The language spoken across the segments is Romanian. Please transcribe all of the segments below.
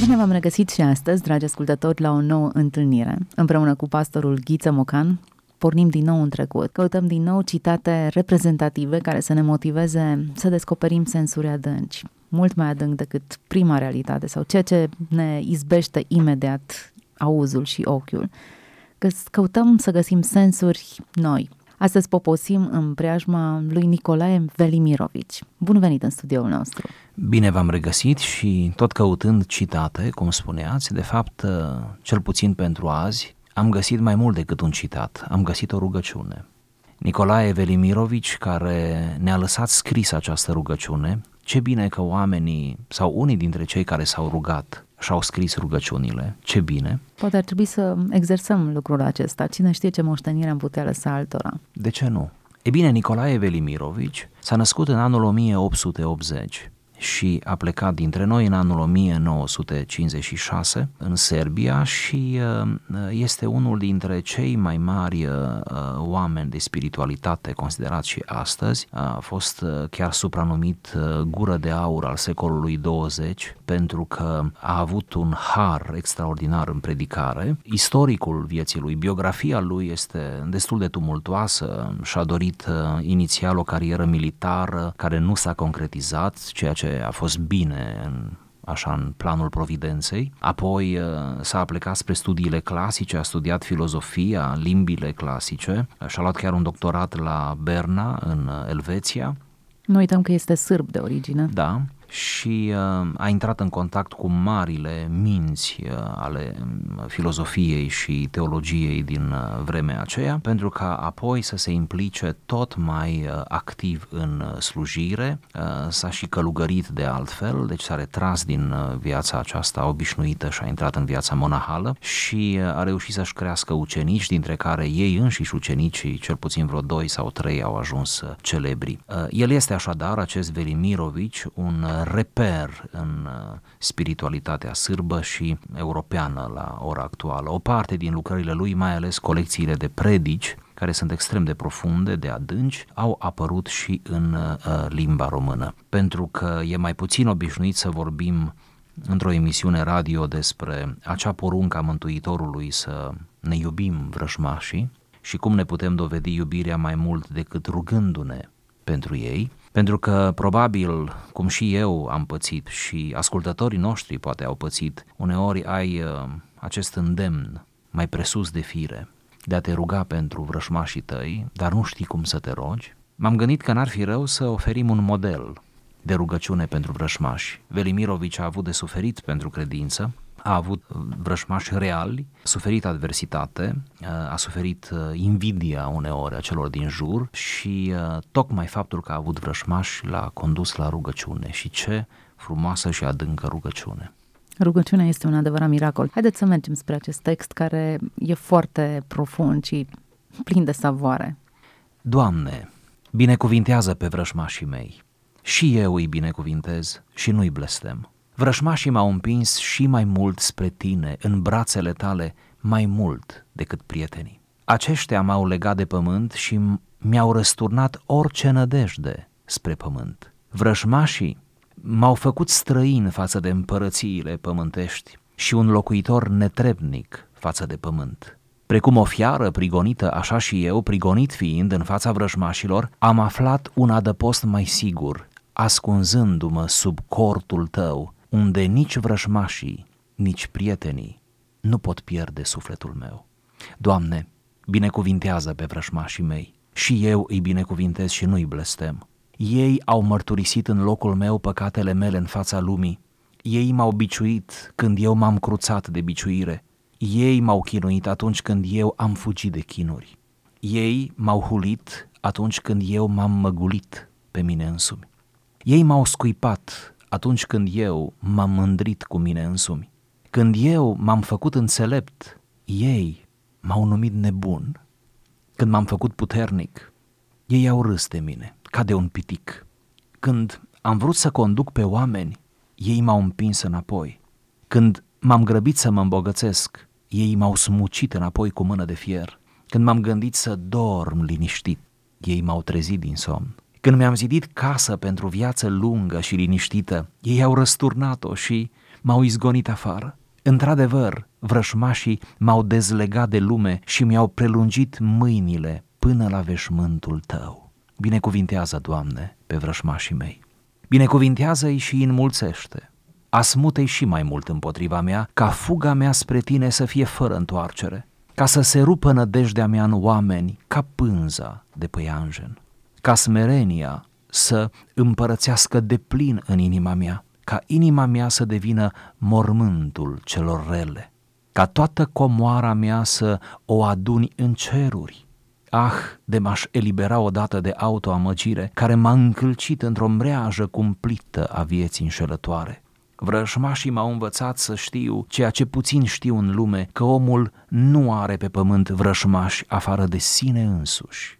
Bine v-am regăsit și astăzi, dragi ascultători, la o nouă întâlnire. Împreună cu pastorul Ghiță Mocan, pornim din nou în trecut. Căutăm din nou citate reprezentative care să ne motiveze să descoperim sensuri adânci, mult mai adânc decât prima realitate sau ceea ce ne izbește imediat auzul și ochiul. Că căutăm să găsim sensuri noi. Astăzi poposim în preajma lui Nicolae Velimirovici. Bun venit în studioul nostru! Bine v-am regăsit și tot căutând citate, cum spuneați, de fapt, cel puțin pentru azi, am găsit mai mult decât un citat, am găsit o rugăciune. Nicolae Velimirovici, care ne-a lăsat scris această rugăciune, ce bine că oamenii sau unii dintre cei care s-au rugat și-au scris rugăciunile, ce bine. Poate ar trebui să exersăm lucrul acesta, cine știe ce moștenire am putea lăsa altora. De ce nu? E bine, Nicolae Velimirovici s-a născut în anul 1880 și a plecat dintre noi în anul 1956 în Serbia și uh, este unul dintre cei mai mari uh, oameni de spiritualitate considerați și astăzi. A fost uh, chiar supranumit gură de aur al secolului 20 pentru că a avut un har extraordinar în predicare. Istoricul vieții lui, biografia lui este destul de tumultoasă și-a dorit inițial o carieră militară care nu s-a concretizat, ceea ce a fost bine în așa în planul providenței. Apoi uh, s-a plecat spre studiile clasice, a studiat filozofia, limbile clasice și a luat chiar un doctorat la Berna, în uh, Elveția. Nu uităm că este sârb de origine. Da, și uh, a intrat în contact cu marile minți uh, ale um, filozofiei și teologiei din uh, vremea aceea, pentru ca apoi să se implice tot mai uh, activ în uh, slujire, uh, s-a și călugărit de altfel, deci s-a retras din uh, viața aceasta obișnuită și a intrat în viața monahală și uh, a reușit să-și crească ucenici, dintre care ei înșiși ucenicii, cel puțin vreo doi sau trei au ajuns uh, celebri. Uh, el este așadar, acest Velimirovici, un uh, reper în uh, spiritualitatea sârbă și europeană la ora actuală. O parte din lucrările lui, mai ales colecțiile de predici, care sunt extrem de profunde, de adânci, au apărut și în uh, limba română. Pentru că e mai puțin obișnuit să vorbim într-o emisiune radio despre acea poruncă a Mântuitorului să ne iubim vrăjmașii și cum ne putem dovedi iubirea mai mult decât rugându-ne pentru ei, pentru că probabil, cum și eu am pățit și ascultătorii noștri poate au pățit, uneori ai uh, acest îndemn mai presus de fire de a te ruga pentru vrășmașii tăi, dar nu știi cum să te rogi, m-am gândit că n-ar fi rău să oferim un model de rugăciune pentru vrășmași. Velimirovici a avut de suferit pentru credință, a avut vrășmași reali, a suferit adversitate, a suferit invidia uneori a celor din jur și tocmai faptul că a avut vrășmași l-a condus la rugăciune și ce frumoasă și adâncă rugăciune. Rugăciunea este un adevărat miracol. Haideți să mergem spre acest text care e foarte profund și plin de savoare. Doamne, binecuvintează pe vrășmașii mei. Și eu îi binecuvintez și nu-i blestem. Vrășmașii m-au împins și mai mult spre tine, în brațele tale, mai mult decât prietenii. Aceștia m-au legat de pământ și mi-au răsturnat orice nădejde spre pământ. Vrășmașii m-au făcut străin față de împărățiile pământești și un locuitor netrebnic față de pământ. Precum o fiară prigonită, așa și eu, prigonit fiind în fața vrăjmașilor, am aflat un adăpost mai sigur, ascunzându-mă sub cortul tău, unde nici vrăjmașii, nici prietenii nu pot pierde sufletul meu. Doamne, binecuvintează pe vrăjmașii mei și eu îi binecuvintez și nu-i blestem. Ei au mărturisit în locul meu păcatele mele în fața lumii. Ei m-au biciuit când eu m-am cruțat de biciuire. Ei m-au chinuit atunci când eu am fugit de chinuri. Ei m-au hulit atunci când eu m-am măgulit pe mine însumi. Ei m-au scuipat atunci când eu m-am mândrit cu mine însumi. Când eu m-am făcut înțelept, ei m-au numit nebun. Când m-am făcut puternic, ei au râs de mine, ca de un pitic. Când am vrut să conduc pe oameni, ei m-au împins înapoi. Când m-am grăbit să mă îmbogățesc, ei m-au smucit înapoi cu mână de fier. Când m-am gândit să dorm liniștit, ei m-au trezit din somn. Când mi-am zidit casă pentru viață lungă și liniștită, ei au răsturnat-o și m-au izgonit afară. Într-adevăr, vrășmașii m-au dezlegat de lume și mi-au prelungit mâinile până la veșmântul tău. Binecuvintează, Doamne, pe vrășmașii mei. Binecuvintează-i și înmulțește. Asmute-i și mai mult împotriva mea, ca fuga mea spre tine să fie fără întoarcere, ca să se rupă nădejdea mea în oameni ca pânza de păianjen, ca smerenia să împărățească de plin în inima mea, ca inima mea să devină mormântul celor rele, ca toată comoara mea să o aduni în ceruri. Ah, de m-aș elibera odată de autoamăgire, care m-a încălcit într-o mreajă cumplită a vieții înșelătoare. Vrășmașii m-au învățat să știu ceea ce puțin știu în lume, că omul nu are pe pământ vrășmași afară de sine însuși.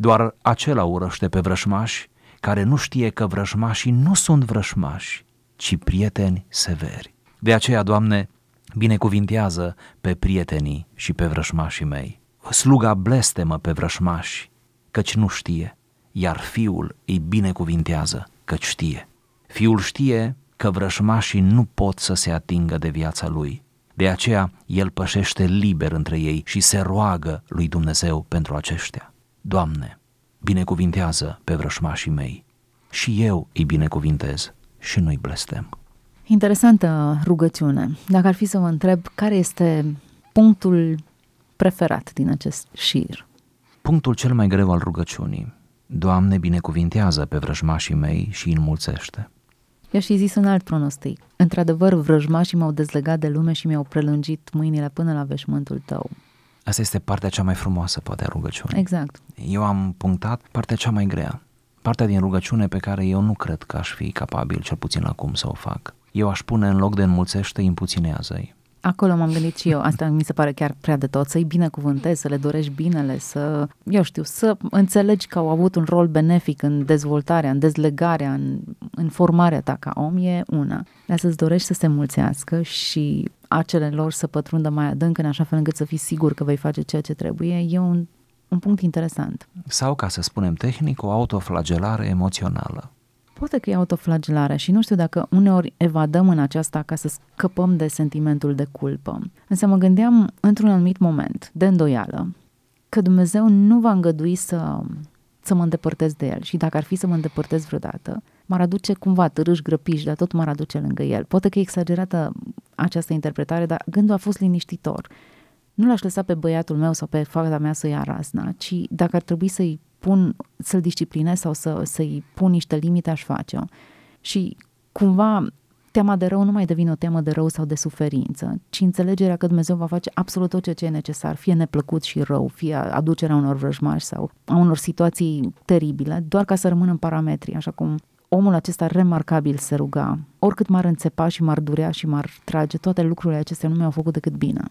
Doar acela urăște pe vrășmași care nu știe că vrăjmașii nu sunt vrăjmași, ci prieteni severi. De aceea, Doamne, binecuvintează pe prietenii și pe vrăjmașii mei. Sluga blestemă pe vrăjmași, căci nu știe, iar fiul îi binecuvintează, căci știe. Fiul știe că vrăjmașii nu pot să se atingă de viața lui. De aceea, el pășește liber între ei și se roagă lui Dumnezeu pentru aceștia. Doamne, binecuvintează pe vrășmașii mei și eu îi binecuvintez și nu-i blestem. Interesantă rugăciune. Dacă ar fi să vă întreb, care este punctul preferat din acest șir? Punctul cel mai greu al rugăciunii. Doamne, binecuvintează pe vrăjmașii mei și îi înmulțește. I-aș fi zis un alt pronostic. Într-adevăr, vrăjmașii m-au dezlegat de lume și mi-au prelungit mâinile până la veșmântul tău. Asta este partea cea mai frumoasă, poate, a rugăciunii. Exact. Eu am punctat partea cea mai grea, partea din rugăciune pe care eu nu cred că aș fi capabil, cel puțin acum, să o fac. Eu aș pune în loc de înmulțește, impuținează-i. Acolo m-am gândit și eu, asta mi se pare chiar prea de tot, să-i binecuvântezi, să le dorești binele, să, eu știu, să înțelegi că au avut un rol benefic în dezvoltarea, în dezlegarea, în, în formarea ta ca om, e una. Dar să-ți dorești să se mulțească și acele lor să pătrundă mai adânc în așa fel încât să fii sigur că vei face ceea ce trebuie, e un, un punct interesant. Sau, ca să spunem tehnic, o autoflagelare emoțională. Poate că e autoflagelare și nu știu dacă uneori evadăm în aceasta ca să scăpăm de sentimentul de culpă. Însă mă gândeam într-un anumit moment de îndoială că Dumnezeu nu va îngădui să, să mă îndepărtez de El și dacă ar fi să mă îndepărtez vreodată, m-ar aduce cumva târâși grăpiși, dar tot m-ar aduce lângă El. Poate că e exagerată această interpretare, dar gândul a fost liniștitor. Nu l-aș lăsa pe băiatul meu sau pe fata mea să ia razna, ci dacă ar trebui să-i pun, să-l disciplinez sau să, să-i pun niște limite, aș face-o. Și cumva teama de rău nu mai devine o teamă de rău sau de suferință, ci înțelegerea că Dumnezeu va face absolut tot ce e necesar, fie neplăcut și rău, fie aducerea unor vrăjmași sau a unor situații teribile, doar ca să rămână în parametri, așa cum omul acesta remarcabil se ruga. Oricât m-ar înțepa și m-ar durea și m-ar trage, toate lucrurile acestea nu mi-au făcut decât bine.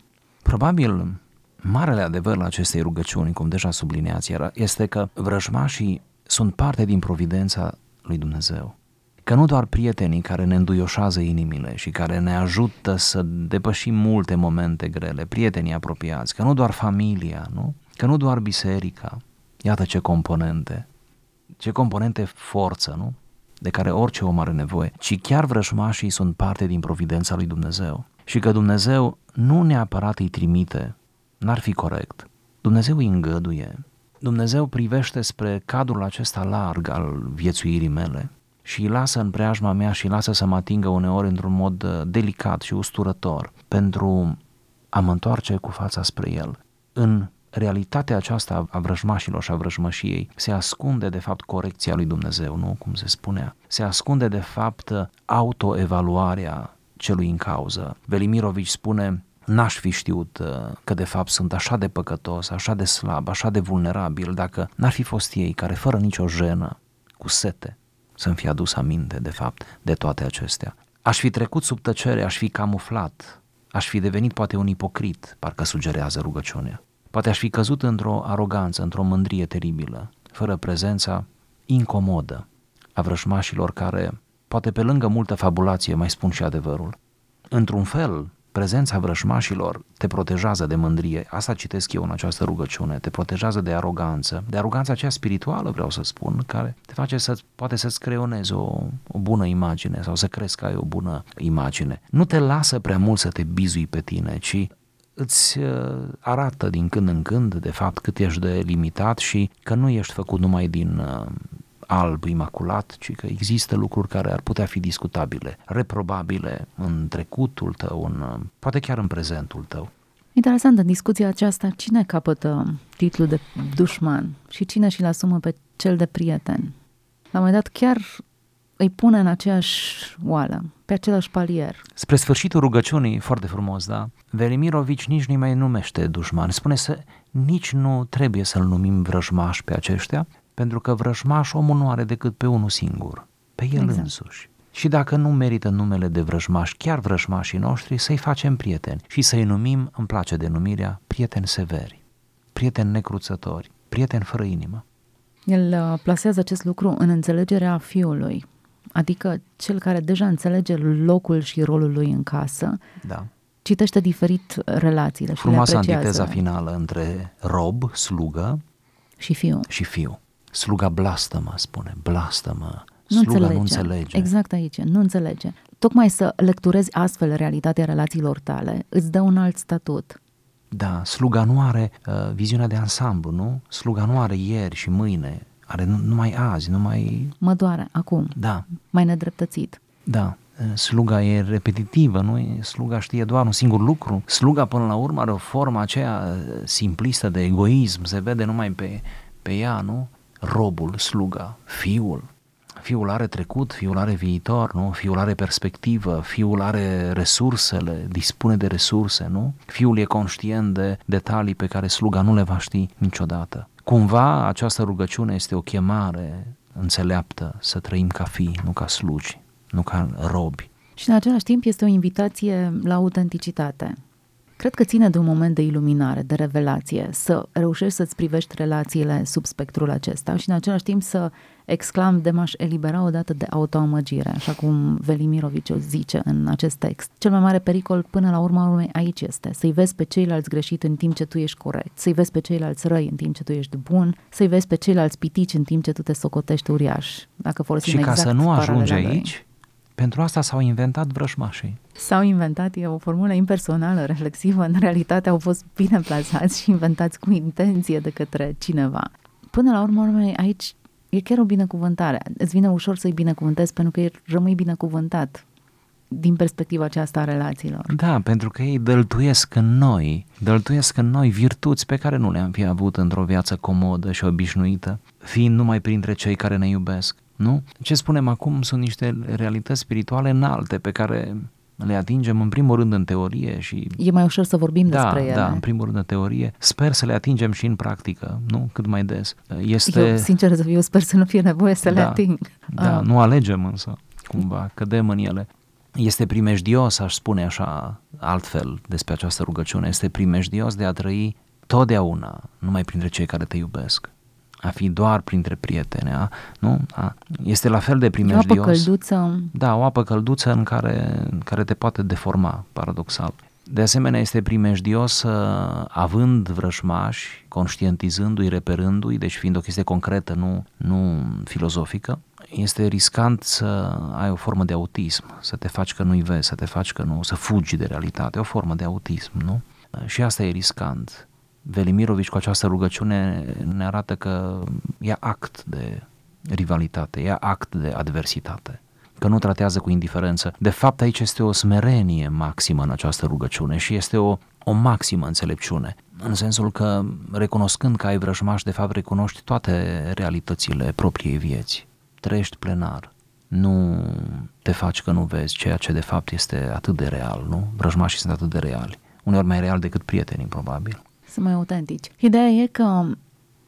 Probabil marele adevăr la acestei rugăciuni, cum deja subliniați era, este că vrăjmașii sunt parte din providența lui Dumnezeu. Că nu doar prietenii care ne înduioșează inimile și care ne ajută să depășim multe momente grele, prietenii apropiați, că nu doar familia, nu? Că nu doar biserica, iată ce componente, ce componente forță, nu? De care orice om are nevoie, ci chiar vrăjmașii sunt parte din providența lui Dumnezeu. Și că Dumnezeu nu neapărat îi trimite N-ar fi corect. Dumnezeu îi îngăduie. Dumnezeu privește spre cadrul acesta larg al viețuirii mele și îi lasă în preajma mea și îi lasă să mă atingă uneori într-un mod uh, delicat și usturător pentru a mă întoarce cu fața spre El. În realitatea aceasta a vrăjmașilor și a vrăjmășiei se ascunde de fapt corecția lui Dumnezeu, nu cum se spunea. Se ascunde de fapt autoevaluarea celui în cauză. Velimirovici spune n-aș fi știut uh, că de fapt sunt așa de păcătos, așa de slab, așa de vulnerabil, dacă n-ar fi fost ei care fără nicio jenă, cu sete, să-mi fi adus aminte de fapt de toate acestea. Aș fi trecut sub tăcere, aș fi camuflat, aș fi devenit poate un ipocrit, parcă sugerează rugăciunea. Poate aș fi căzut într-o aroganță, într-o mândrie teribilă, fără prezența incomodă a vrășmașilor care, poate pe lângă multă fabulație, mai spun și adevărul. Într-un fel, prezența vrășmașilor te protejează de mândrie. Asta citesc eu în această rugăciune. Te protejează de aroganță, de aroganța aceea spirituală, vreau să spun, care te face să poate să-ți creionezi o, o bună imagine sau să crezi că ai o bună imagine. Nu te lasă prea mult să te bizui pe tine, ci îți uh, arată din când în când, de fapt, cât ești de limitat și că nu ești făcut numai din uh, alb, imaculat, ci că există lucruri care ar putea fi discutabile, reprobabile în trecutul tău, în, poate chiar în prezentul tău. Interesant, în discuția aceasta, cine capătă titlul de dușman și cine și-l asumă pe cel de prieten? La un moment dat chiar îi pune în aceeași oală, pe același palier. Spre sfârșitul rugăciunii, foarte frumos, da? Velimirovici nici nu mai numește dușman. Spune să nici nu trebuie să-l numim vrăjmaș pe aceștia, pentru că vrăjmaș omul nu are decât pe unul singur, pe el exact. însuși. Și dacă nu merită numele de vrăjmaș, chiar vrăjmașii noștri, să-i facem prieteni și să-i numim, îmi place denumirea, prieteni severi, prieteni necruțători, prieteni fără inimă. El uh, plasează acest lucru în înțelegerea fiului, adică cel care deja înțelege locul și rolul lui în casă, da. citește diferit relațiile și Frumoasa le apreciază. antiteza finală între rob, slugă și fiu. Și fiu. Sluga blastă-mă, spune, blastă-mă. Nu Sluga înțelege. nu înțelege. Exact aici, nu înțelege. Tocmai să lecturezi astfel realitatea relațiilor tale îți dă un alt statut. Da, sluga nu are uh, viziunea de ansamblu, nu? Sluga nu are ieri și mâine, are numai azi, numai... Mă doare, acum. Da. Mai nedreptățit. Da, uh, sluga e repetitivă, nu? Sluga știe doar un singur lucru. Sluga, până la urmă, are o formă aceea uh, simplistă de egoism, se vede numai pe, pe ea, nu? Robul, sluga, fiul. Fiul are trecut, fiul are viitor, nu? Fiul are perspectivă, fiul are resursele, dispune de resurse, nu? Fiul e conștient de detalii pe care sluga nu le va ști niciodată. Cumva această rugăciune este o chemare înțeleaptă să trăim ca fii, nu ca slugi, nu ca robi. Și în același timp este o invitație la autenticitate. Cred că ține de un moment de iluminare, de revelație, să reușești să-ți privești relațiile sub spectrul acesta și în același timp să exclam de m-aș elibera odată de autoamăgire, așa cum Velimirovici o zice în acest text. Cel mai mare pericol până la urma urmei aici este să-i vezi pe ceilalți greșit în timp ce tu ești corect, să-i vezi pe ceilalți răi în timp ce tu ești bun, să-i vezi pe ceilalți pitici în timp ce tu te socotești uriaș, dacă folosim Și exact ca să nu ajungi aici, lui. Pentru asta s-au inventat vrășmașii. S-au inventat, e o formulă impersonală, reflexivă, în realitate au fost bine plasați și inventați cu intenție de către cineva. Până la urmă, urmei, aici e chiar o binecuvântare. Îți vine ușor să-i binecuvântezi pentru că rămâi binecuvântat din perspectiva aceasta a relațiilor. Da, pentru că ei dăltuiesc în noi, dăltuiesc în noi virtuți pe care nu le-am fi avut într-o viață comodă și obișnuită, fiind numai printre cei care ne iubesc. Nu? Ce spunem acum sunt niște realități spirituale înalte pe care le atingem în primul rând în teorie și... E mai ușor să vorbim da, despre ele. Da, în primul rând în teorie. Sper să le atingem și în practică, nu? Cât mai des. Este... Eu, sincer să fiu, sper să nu fie nevoie să da, le ating. Da, ah. nu alegem însă, cumva, cădem în ele. Este primejdios, aș spune așa, altfel despre această rugăciune, este primejdios de a trăi totdeauna numai printre cei care te iubesc a fi doar printre prietene, a, nu? A, este la fel de primejdios. O apă călduță. Da, o apă călduță în care, care te poate deforma, paradoxal. De asemenea, este primejdios având vrășmași, conștientizându-i, reperându-i, deci fiind o chestie concretă, nu, nu filozofică, este riscant să ai o formă de autism, să te faci că nu-i vezi, să te faci că nu, să fugi de realitate, o formă de autism, nu? Și asta e riscant. Velimirovici cu această rugăciune ne arată că e act de rivalitate, e act de adversitate, că nu tratează cu indiferență. De fapt, aici este o smerenie maximă în această rugăciune și este o, o maximă înțelepciune, în sensul că recunoscând că ai vrăjmaș, de fapt recunoști toate realitățile propriei vieți. Trăiești plenar, nu te faci că nu vezi ceea ce de fapt este atât de real, nu? Vrăjmașii sunt atât de reali, uneori mai real decât prietenii, probabil sunt mai autentici. Ideea e că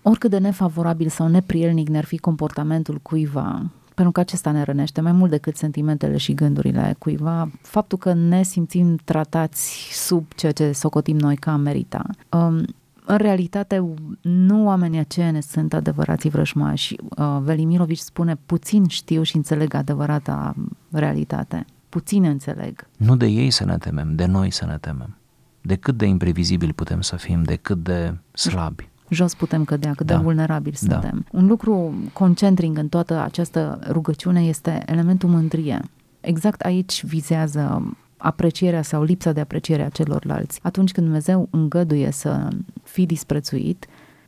oricât de nefavorabil sau neprielnic ne-ar fi comportamentul cuiva, pentru că acesta ne rănește mai mult decât sentimentele și gândurile cuiva, faptul că ne simțim tratați sub ceea ce socotim noi ca merita. Um, în realitate, nu oamenii aceia ne sunt adevărații vrăjmași. Uh, Velimirovici spune, puțin știu și înțeleg adevărata realitate. puțin înțeleg. Nu de ei să ne temem, de noi să ne temem. De cât de imprevizibili putem să fim, de cât de slabi. Jos putem cădea, cât Da. de vulnerabili Da. suntem. Un lucru concentric în toată această rugăciune este elementul mândrie. Exact aici vizează aprecierea sau lipsa de apreciere a celorlalți. Atunci când Dumnezeu îngăduie să fii disprețuit,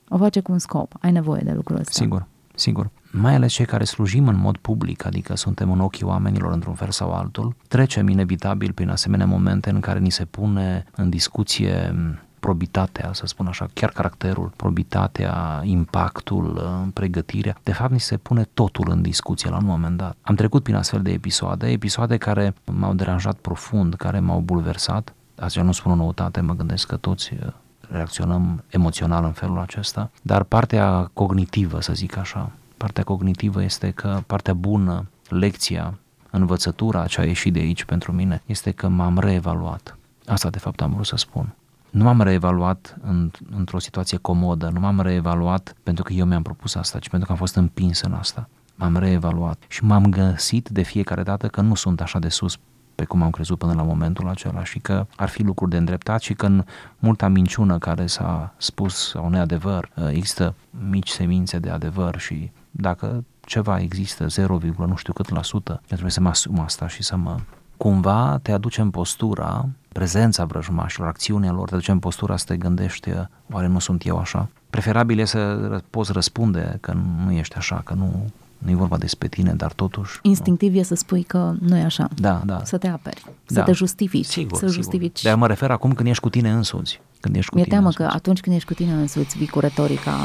o face cu un scop. Ai nevoie de lucrul ăsta. Sigur, sigur. Mai ales cei care slujim în mod public, adică suntem în ochii oamenilor într-un fel sau altul, trecem inevitabil prin asemenea momente în care ni se pune în discuție m, probitatea, să spun așa, chiar caracterul, probitatea, impactul, uh, pregătirea. De fapt, ni se pune totul în discuție la un moment dat. Am trecut prin astfel de episoade, episoade care m-au deranjat profund, care m-au bulversat. Asta nu spun o noutate, mă gândesc că toți uh, reacționăm emoțional în felul acesta, dar partea cognitivă, să zic așa, partea cognitivă este că partea bună, lecția, învățătura ce a ieșit de aici pentru mine, este că m-am reevaluat. Asta de fapt am vrut să spun. Nu m-am reevaluat în, într-o situație comodă, nu m-am reevaluat pentru că eu mi-am propus asta, ci pentru că am fost împins în asta. M-am reevaluat și m-am găsit de fiecare dată că nu sunt așa de sus pe cum am crezut până la momentul acela și că ar fi lucruri de îndreptat și că în multa minciună care s-a spus sau neadevăr există mici semințe de adevăr și dacă ceva există 0, nu știu cât la sută, eu trebuie să mă asum asta și să mă cumva te aduce în postura, prezența vrăjmașilor, acțiunea lor, te aduce în postura să te gândești, oare nu sunt eu așa? Preferabil e să ră- poți răspunde că nu ești așa, că nu, nu e vorba despre tine, dar totuși... Instinctiv e să spui că nu e așa. Da, da. Să te aperi, să Da. te justifici, Sigur, să sigur. justifici. Dar mă refer acum când ești cu tine însuți. Când ești cu Mi-e tine teamă însuți. că atunci când ești cu tine însuți vii cu retorica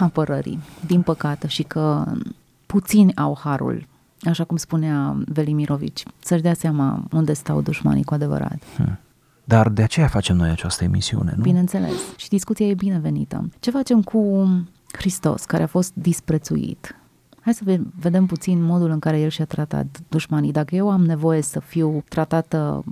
apărării, din păcate, și că puțini au harul, așa cum spunea Velimirovici, să-și dea seama unde stau dușmanii cu adevărat. Dar de aceea facem noi această emisiune, nu? Bineînțeles. Și discuția e binevenită. Ce facem cu Hristos, care a fost disprețuit? Hai să ve- vedem puțin modul în care El și-a tratat dușmanii. Dacă eu am nevoie să fiu tratată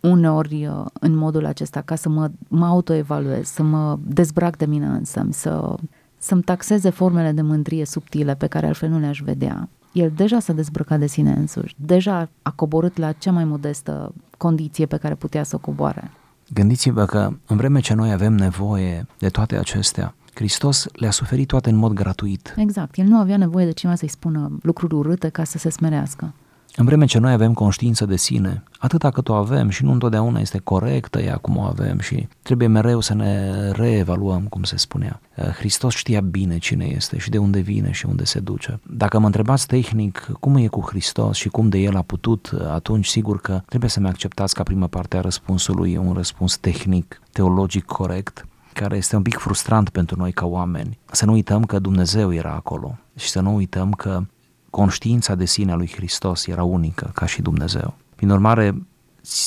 uneori uh, în modul acesta, ca să mă, mă autoevaluez, să mă dezbrac de mine însă, să, să-mi taxeze formele de mândrie subtile pe care altfel nu le-aș vedea. El deja s-a dezbrăcat de sine însuși, deja a coborât la cea mai modestă condiție pe care putea să o coboare. Gândiți-vă că în vreme ce noi avem nevoie de toate acestea, Hristos le-a suferit toate în mod gratuit. Exact, el nu avea nevoie de cineva să-i spună lucruri urâte ca să se smerească. În vreme ce noi avem conștiință de sine, atâta cât o avem și nu întotdeauna este corectă ea cum o avem și trebuie mereu să ne reevaluăm, cum se spunea. Eh, Hristos știa bine cine este și de unde vine și unde se duce. Dacă mă întrebați tehnic cum e cu Hristos și cum de el a putut, eh, atunci sigur că trebuie să-mi acceptați ca prima parte a răspunsului un răspuns tehnic, teologic corect, care este un pic frustrant pentru noi ca oameni. Să nu uităm că Dumnezeu era acolo și să nu uităm că conștiința de sine a lui Hristos era unică ca și Dumnezeu. Prin urmare,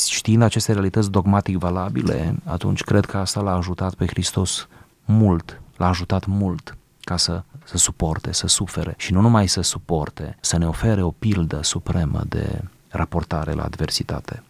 știind aceste realități dogmatic valabile, atunci cred că asta l-a ajutat pe Hristos mult, l-a ajutat mult ca să, să suporte, să sufere și nu numai să suporte, să ne ofere o pildă supremă de raportare la adversitate.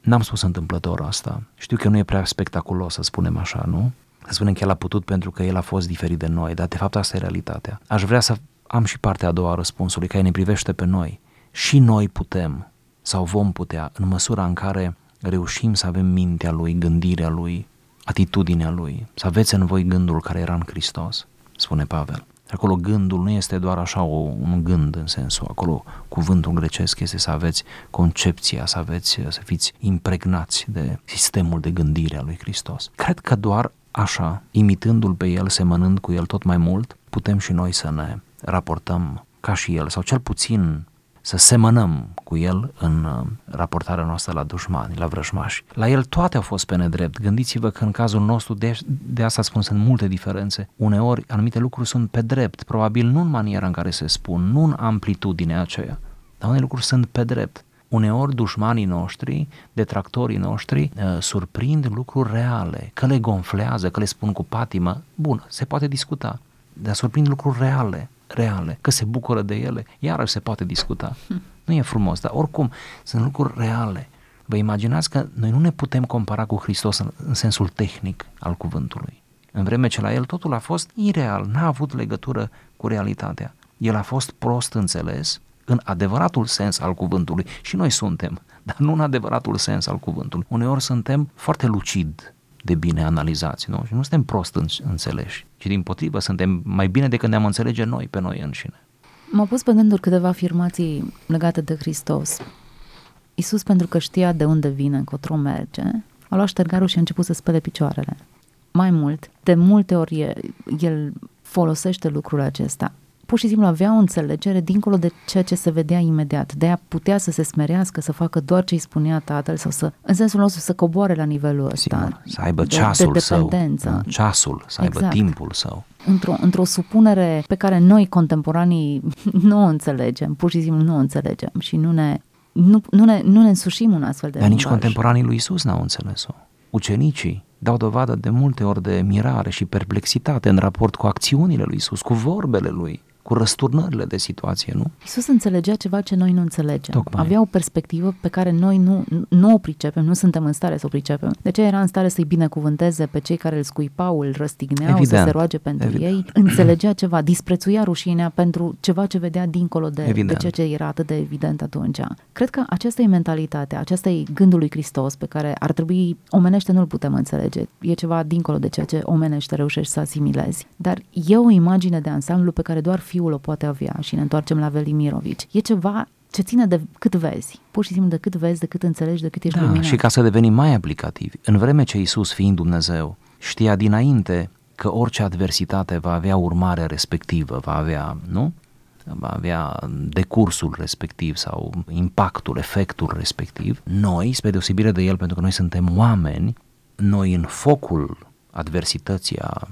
N-am spus întâmplător asta. Știu că nu e prea spectaculos să spunem așa, nu? Să spunem că el a putut pentru că el a fost diferit de noi, dar de fapt asta e realitatea. Aș vrea să am și partea a doua a răspunsului, care ne privește pe noi. Și noi putem sau vom putea, în măsura în care reușim să avem mintea lui, gândirea lui, atitudinea lui, să aveți în voi gândul care era în Hristos, spune Pavel. Acolo gândul nu este doar așa o, un gând în sensul, acolo cuvântul grecesc este să aveți concepția, să aveți, să fiți impregnați de sistemul de gândire a lui Hristos. Cred că doar așa, imitându-l pe el, semănând cu el tot mai mult, putem și noi să ne raportăm ca și el, sau cel puțin să semănăm cu el în uh, raportarea noastră la dușmani, la vrăjmași. La el toate au fost pe nedrept. Gândiți-vă că în cazul nostru, de, de asta spun, sunt multe diferențe. Uneori anumite lucruri sunt pe drept, probabil nu în maniera în care se spun, nu în amplitudinea aceea, dar unele lucruri sunt pe drept. Uneori dușmanii noștri, detractorii noștri, uh, surprind lucruri reale, că le gonflează, că le spun cu patimă, bun, se poate discuta, dar surprind lucruri reale, reale, că se bucură de ele, iarăși se poate discuta. Nu e frumos, dar oricum sunt lucruri reale. Vă imaginați că noi nu ne putem compara cu Hristos în, în sensul tehnic al cuvântului. În vreme ce la el totul a fost ireal, n-a avut legătură cu realitatea. El a fost prost înțeles în adevăratul sens al cuvântului și noi suntem dar nu în adevăratul sens al cuvântului. Uneori suntem foarte lucid de bine analizați, nu? Și nu suntem prost înțeleși, ci din potrivă suntem mai bine decât ne-am înțelege noi pe noi înșine. M-au pus pe gânduri câteva afirmații legate de Hristos. Iisus, pentru că știa de unde vine, încotro merge, a luat ștergarul și a început să spele picioarele. Mai mult, de multe ori el folosește lucrul acesta pur și simplu avea o înțelegere dincolo de ceea ce se vedea imediat. De a putea să se smerească, să facă doar ce îi spunea tatăl sau să, în sensul nostru, să coboare la nivelul ăsta. Sigur, să aibă ceasul de, de său. Da, ceasul, să aibă exact. timpul său. Într-o, într-o supunere pe care noi, contemporanii, nu o înțelegem, pur și simplu nu o înțelegem și nu ne, nu, nu ne, nu ne însușim un astfel de Dar nici contemporanii lui Isus n-au înțeles-o. Ucenicii dau dovadă de multe ori de mirare și perplexitate în raport cu acțiunile lui Isus, cu vorbele lui cu răsturnările de situație, nu? Iisus înțelegea ceva ce noi nu înțelegem. Tocmai. Avea o perspectivă pe care noi nu, nu o pricepem, nu suntem în stare să o pricepem. De ce era în stare să-i binecuvânteze pe cei care îl scuipau, îl răstigneau, Evident. să se roage pentru Evident. ei? Înțelegea ceva, disprețuia rușinea pentru ceva ce vedea dincolo de, de ceea ce era atât de evident atunci. Cred că aceasta e mentalitatea, aceasta e gândul lui Hristos pe care ar trebui, omenește nu-l putem înțelege. E ceva dincolo de ceea ce omenește reușești să asimilezi. Dar e o imagine de ansamblu pe care doar fiul o poate avea și ne întoarcem la Velimirovici. E ceva ce ține de cât vezi, pur și simplu de cât vezi, de cât înțelegi, de cât ești da, luminat. Și ca să devenim mai aplicativi, în vreme ce Iisus, fiind Dumnezeu, știa dinainte că orice adversitate va avea urmare respectivă, va avea, nu? va avea decursul respectiv sau impactul, efectul respectiv. Noi, spre deosebire de el, pentru că noi suntem oameni, noi în focul adversității, a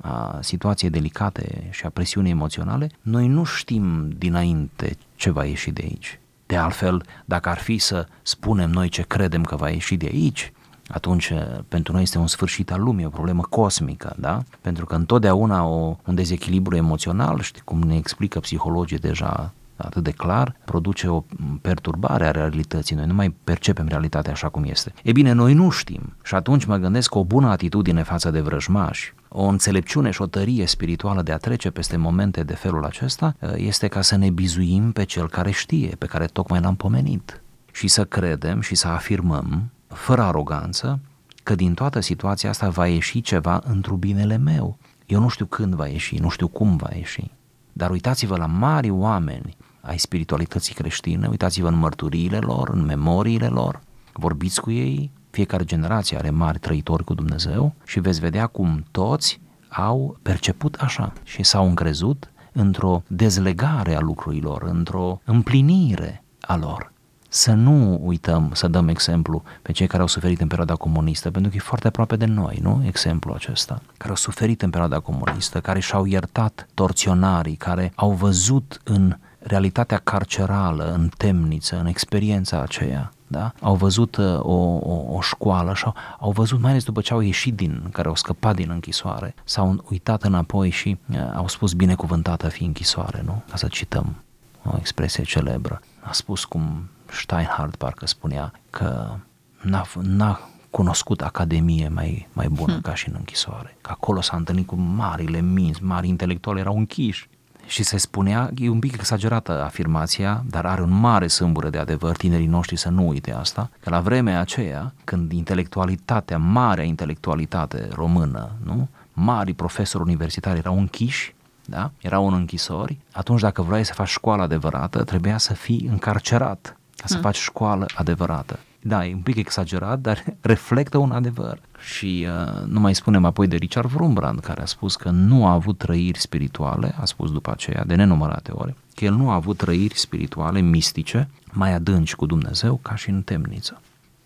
a situației delicate și a presiunii emoționale, noi nu știm dinainte ce va ieși de aici. De altfel, dacă ar fi să spunem noi ce credem că va ieși de aici, atunci pentru noi este un sfârșit al lumii, o problemă cosmică, da? Pentru că întotdeauna o, un dezechilibru emoțional, știi cum ne explică psihologii deja atât de clar, produce o perturbare a realității. Noi nu mai percepem realitatea așa cum este. E bine, noi nu știm și atunci mă gândesc că o bună atitudine față de vrăjmași, o înțelepciune și o tărie spirituală de a trece peste momente de felul acesta este ca să ne bizuim pe cel care știe, pe care tocmai l-am pomenit și să credem și să afirmăm, fără aroganță, că din toată situația asta va ieși ceva într binele meu. Eu nu știu când va ieși, nu știu cum va ieși. Dar uitați-vă la mari oameni ai spiritualității creștine, uitați-vă în mărturiile lor, în memoriile lor, vorbiți cu ei, fiecare generație are mari trăitori cu Dumnezeu și veți vedea cum toți au perceput așa și s-au încrezut într-o dezlegare a lucrurilor, într-o împlinire a lor. Să nu uităm să dăm exemplu pe cei care au suferit în perioada comunistă, pentru că e foarte aproape de noi, nu? Exemplul acesta. Care au suferit în perioada comunistă, care și-au iertat torționarii, care au văzut în realitatea carcerală, în temniță, în experiența aceea, da? au văzut uh, o, o, o școală și au, au văzut, mai ales după ce au ieșit din, care au scăpat din închisoare, s-au uitat înapoi și uh, au spus binecuvântată fi închisoare, nu? Ca să cităm o expresie celebră. A spus cum Steinhardt parcă spunea că n-a, n-a cunoscut academie mai, mai bună hmm. ca și în închisoare. Că acolo s-a întâlnit cu marile minți, mari intelectuali erau închiși și se spunea, e un pic exagerată afirmația, dar are un mare sâmbură de adevăr, tinerii noștri să nu uite asta, că la vremea aceea, când intelectualitatea, marea intelectualitate română, nu? mari profesori universitari erau închiși, da? erau în închisori, atunci dacă vrei să faci școală adevărată, trebuia să fii încarcerat ca să hmm. faci școală adevărată. Da, e un pic exagerat, dar reflectă un adevăr. Și uh, nu mai spunem apoi de Richard Wurmbrand, care a spus că nu a avut trăiri spirituale, a spus după aceea, de nenumărate ori, că el nu a avut trăiri spirituale, mistice, mai adânci cu Dumnezeu ca și în temniță.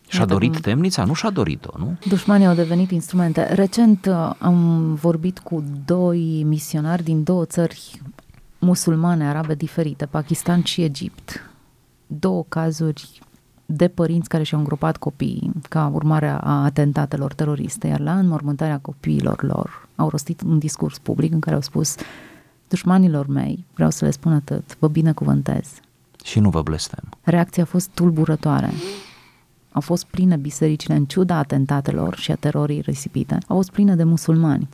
Și-a dorit temnița? Nu și-a dorit-o, nu? Dușmanii au devenit instrumente. Recent uh, am vorbit cu doi misionari din două țări musulmane arabe diferite, Pakistan și Egipt. Două cazuri de părinți care și-au îngropat copiii ca urmare a atentatelor teroriste, iar la înmormântarea copiilor lor au rostit un discurs public în care au spus dușmanilor mei, vreau să le spun atât, vă binecuvântez. Și nu vă blestem. Reacția a fost tulburătoare. Au fost pline bisericile, în ciuda atentatelor și a terorii risipite, au fost pline de musulmani.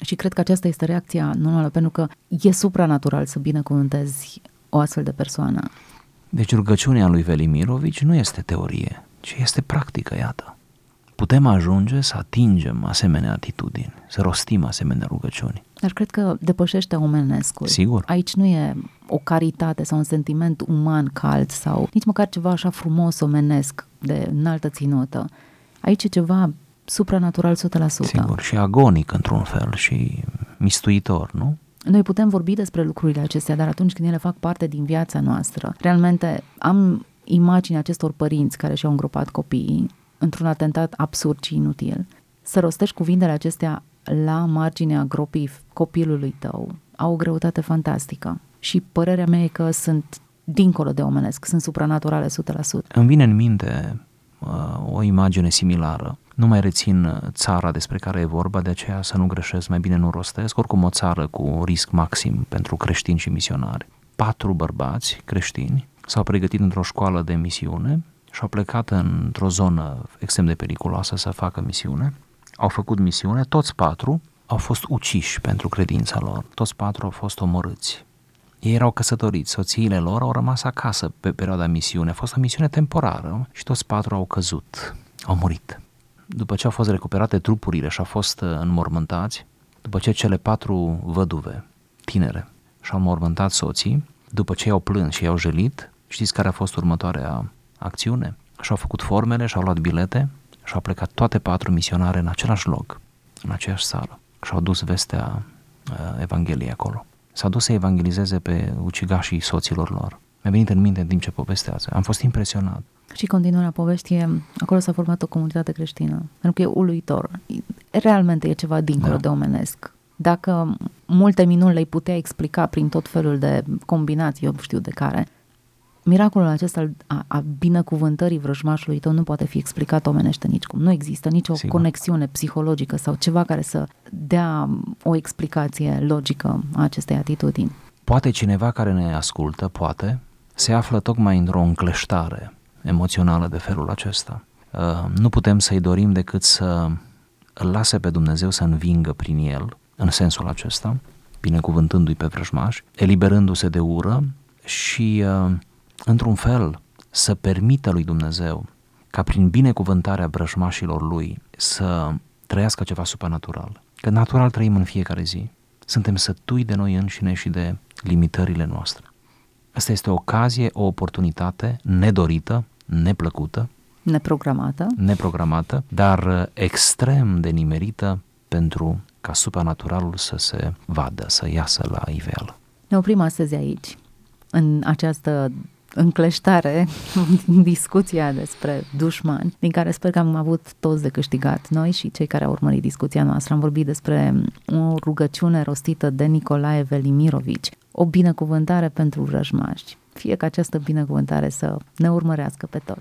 Și cred că aceasta este reacția normală, pentru că e supranatural să binecuvântezi o astfel de persoană. Deci rugăciunea lui Velimirovici nu este teorie, ci este practică, iată. Putem ajunge să atingem asemenea atitudini, să rostim asemenea rugăciuni. Dar cred că depășește omenescul. Sigur. Aici nu e o caritate sau un sentiment uman cald sau nici măcar ceva așa frumos omenesc de înaltă ținută. Aici e ceva supranatural 100%. Sigur, și agonic într-un fel și mistuitor, nu? Noi putem vorbi despre lucrurile acestea, dar atunci când ele fac parte din viața noastră, realmente am imaginea acestor părinți care și-au îngropat copiii într-un atentat absurd și inutil. Să rostești cuvintele acestea la marginea gropii copilului tău au o greutate fantastică. Și părerea mea e că sunt dincolo de omenesc, sunt supranaturale 100%. Îmi vine în minte uh, o imagine similară. Nu mai rețin uh, țara despre care e vorba, de aceea să nu greșesc, mai bine nu rostesc. Oricum o țară cu risc maxim pentru creștini și misionari. Patru bărbați creștini s-au pregătit într-o școală de misiune și au plecat într-o zonă extrem de periculoasă să facă misiune. Au făcut misiune, toți patru au fost uciși pentru credința lor, toți patru au fost omorâți. Ei erau căsătoriți, soțiile lor au rămas acasă pe perioada misiune. A fost o misiune temporară și toți patru au căzut, au murit. După ce au fost recuperate trupurile și au fost uh, înmormântați, după ce cele patru văduve, tinere, și-au mormântat soții, după ce i-au plâns și i-au jelit, știți care a fost următoarea acțiune? Și-au făcut formele, și-au luat bilete și-au plecat toate patru misionare în același loc, în aceeași sală și-au dus vestea uh, Evangheliei acolo. S-au dus să evangelizeze pe ucigașii soților lor. Mi-a venit în minte în timp ce povestează. Am fost impresionat. Și continuarea poveștii, acolo s-a format o comunitate creștină. Pentru că e uluitor. Realmente e ceva dincolo da. de omenesc. Dacă multe minuni le-ai putea explica prin tot felul de combinații, eu știu de care, Miracolul acesta a, a binecuvântării vrăjmașului tău nu poate fi explicat omenește nicicum. Nu există nicio Sigur. conexiune psihologică sau ceva care să dea o explicație logică a acestei atitudini. Poate cineva care ne ascultă, poate, se află tocmai într-o încleștare emoțională de felul acesta. Uh, nu putem să-i dorim decât să îl lase pe Dumnezeu să învingă prin el, în sensul acesta, binecuvântându-i pe vrăjmaș, eliberându-se de ură și uh, într-un fel, să permită lui Dumnezeu ca prin binecuvântarea brășmașilor lui să trăiască ceva supranatural. Că natural trăim în fiecare zi. Suntem sătui de noi înșine și de limitările noastre. Asta este o ocazie, o oportunitate nedorită, neplăcută, neprogramată, neprogramată, dar extrem de nimerită pentru ca supranaturalul să se vadă, să iasă la iveală. Ne oprim astăzi aici, în această încleștare din discuția despre dușmani, din care sper că am avut toți de câștigat, noi și cei care au urmărit discuția noastră. Am vorbit despre o rugăciune rostită de Nicolae Velimirovici, o binecuvântare pentru vrăjmași. Fie ca această binecuvântare să ne urmărească pe toți.